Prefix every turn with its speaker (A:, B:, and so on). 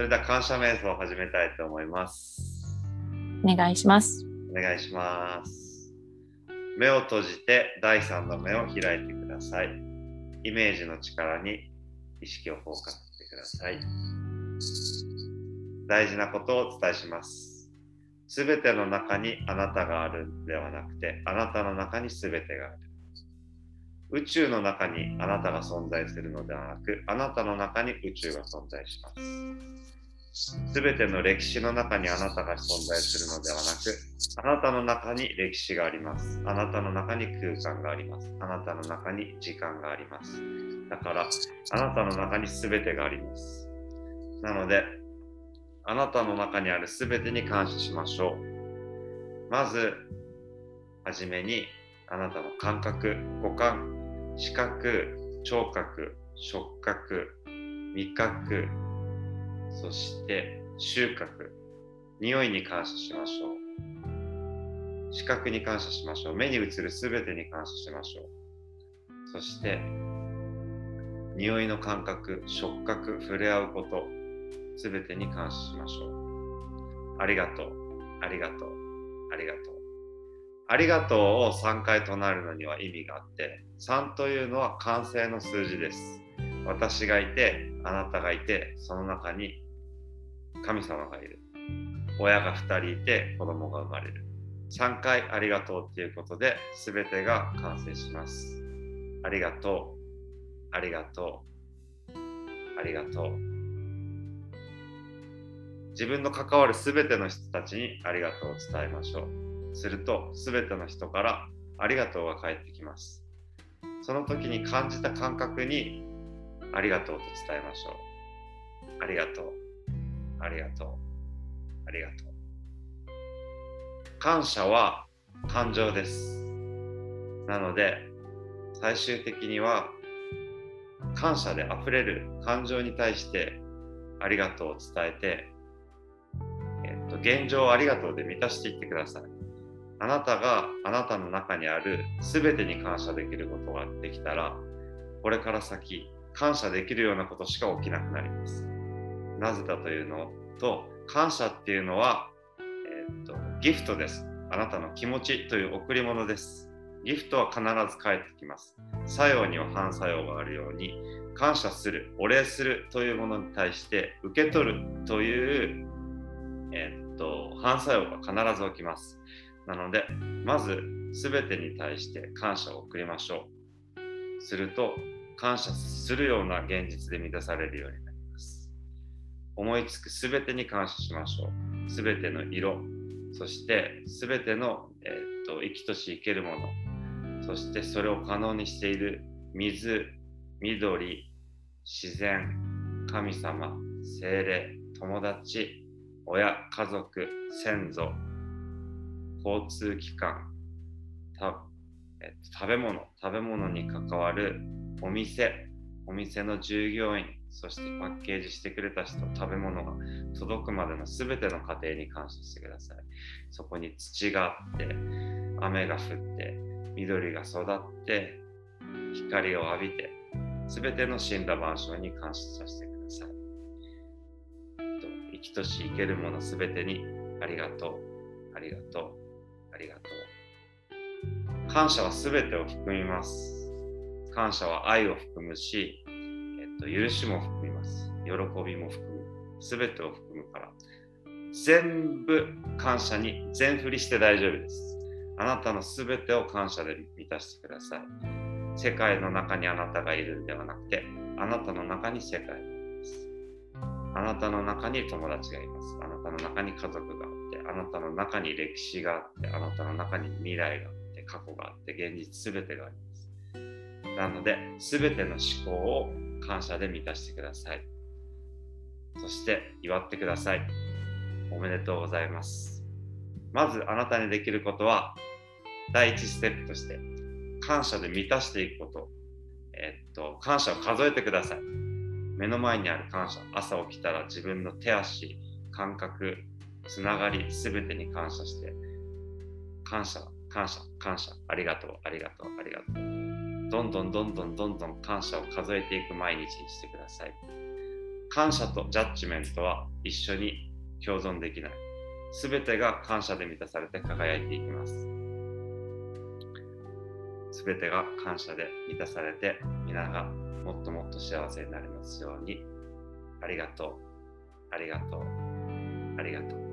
A: それでは感謝瞑想を始めたいと思います。
B: お願いします。
A: お願いします。目を閉じて第3の目を開いてください。イメージの力に意識をフォーカスしてください。大事なことをお伝えします。すべての中にあなたがあるんではなくて、あなたの中にすべてがある。宇宙の中にあなたが存在するのではなく、あなたの中に宇宙が存在します。すべての歴史の中にあなたが存在するのではなく、あなたの中に歴史があります。あなたの中に空間があります。あなたの中に時間があります。だから、あなたの中にすべてがあります。なので、あなたの中にあるすべてに感謝しましょう。まず、はじめに、あなたの感覚、五感、視覚、聴覚、触覚、味覚、そして収穫、匂いに感謝しましょう。視覚に感謝しましょう。目に映るすべてに感謝しましょう。そして、匂いの感覚、触覚、触れ合うこと、すべてに感謝しましょう。ありがとう、ありがとう、ありがとう。ありがとうを3回唱えるのには意味があって、3というのは完成の数字です。私がいて、あなたがいて、その中に神様がいる。親が2人いて、子供が生まれる。3回ありがとうっていうことで、全てが完成します。ありがとう、ありがとう、ありがとう。自分の関わる全ての人たちにありがとうを伝えましょう。すると、全ての人からありがとうが返ってきます。その時に感じた感覚にありがとうと伝えましょう。ありがとう。ありがとう。ありがとう。感謝は感情です。なので、最終的には感謝で溢れる感情に対してありがとうを伝えて、えっと、現状をありがとうで満たしていってください。あなたがあなたの中にある全てに感謝できることができたら、これから先、感謝できるようなことしか起きなくなります。なぜだというのと、感謝っていうのは、えーっとギフトです。あなたの気持ちという贈り物です。ギフトは必ず返ってきます。作用には反作用があるように、感謝する、お礼するというものに対して受け取るという、えーっと反作用が必ず起きます。なので、まず全てに対して感謝を送りましょう。すると、感謝するような現実で満たされるようになります。思いつくすべてに感謝しましょう。すべての色、そしてすべての、えーっと生きとし生けるもの、そしてそれを可能にしている水、緑、自然、神様、精霊、友達、親、家族、先祖、交通機関、たえっと、食べ物、食べ物に関わるお店、お店の従業員、そしてパッケージしてくれた人、食べ物が届くまでのすべての過程に感謝してください。そこに土があって、雨が降って、緑が育って、光を浴びて、すべての死んだ万象に感謝させてください。生きとし生けるものすべてにありがとう、ありがとう、りがとう。感謝はすべてを含みます。感謝は愛を含むし、えっと、許しも含みます。喜びも含む。すべてを含むから。全部感謝に全振りして大丈夫です。あなたのすべてを感謝で満たしてください。世界の中にあなたがいるんではなくて、あなたの中に世界があります。あなたの中に友達がいます。あなたの中に家族があ、なたの中に歴史があって、あなたの中に未来があって、過去があって、現実すべてがあります。なので、すべての思考を感謝で満たしてください。そして、祝ってください。おめでとうございます。まず、あなたにできることは、第一ステップとして、感謝で満たしていくこと。えっと、感謝を数えてください。目の前にある感謝。朝起きたら自分の手足、感覚、つながり、すべてに感謝して、感謝、感謝、感謝、ありがとう、ありがとう、ありがとう。どんどんどんどんどんどん感謝を数えていく毎日にしてください。感謝とジャッジメントは一緒に共存できない。すべてが感謝で満たされて輝いていきます。すべてが感謝で満たされて、皆がもっともっと幸せになりますように。ありがとう。ありがとう。ありがとう。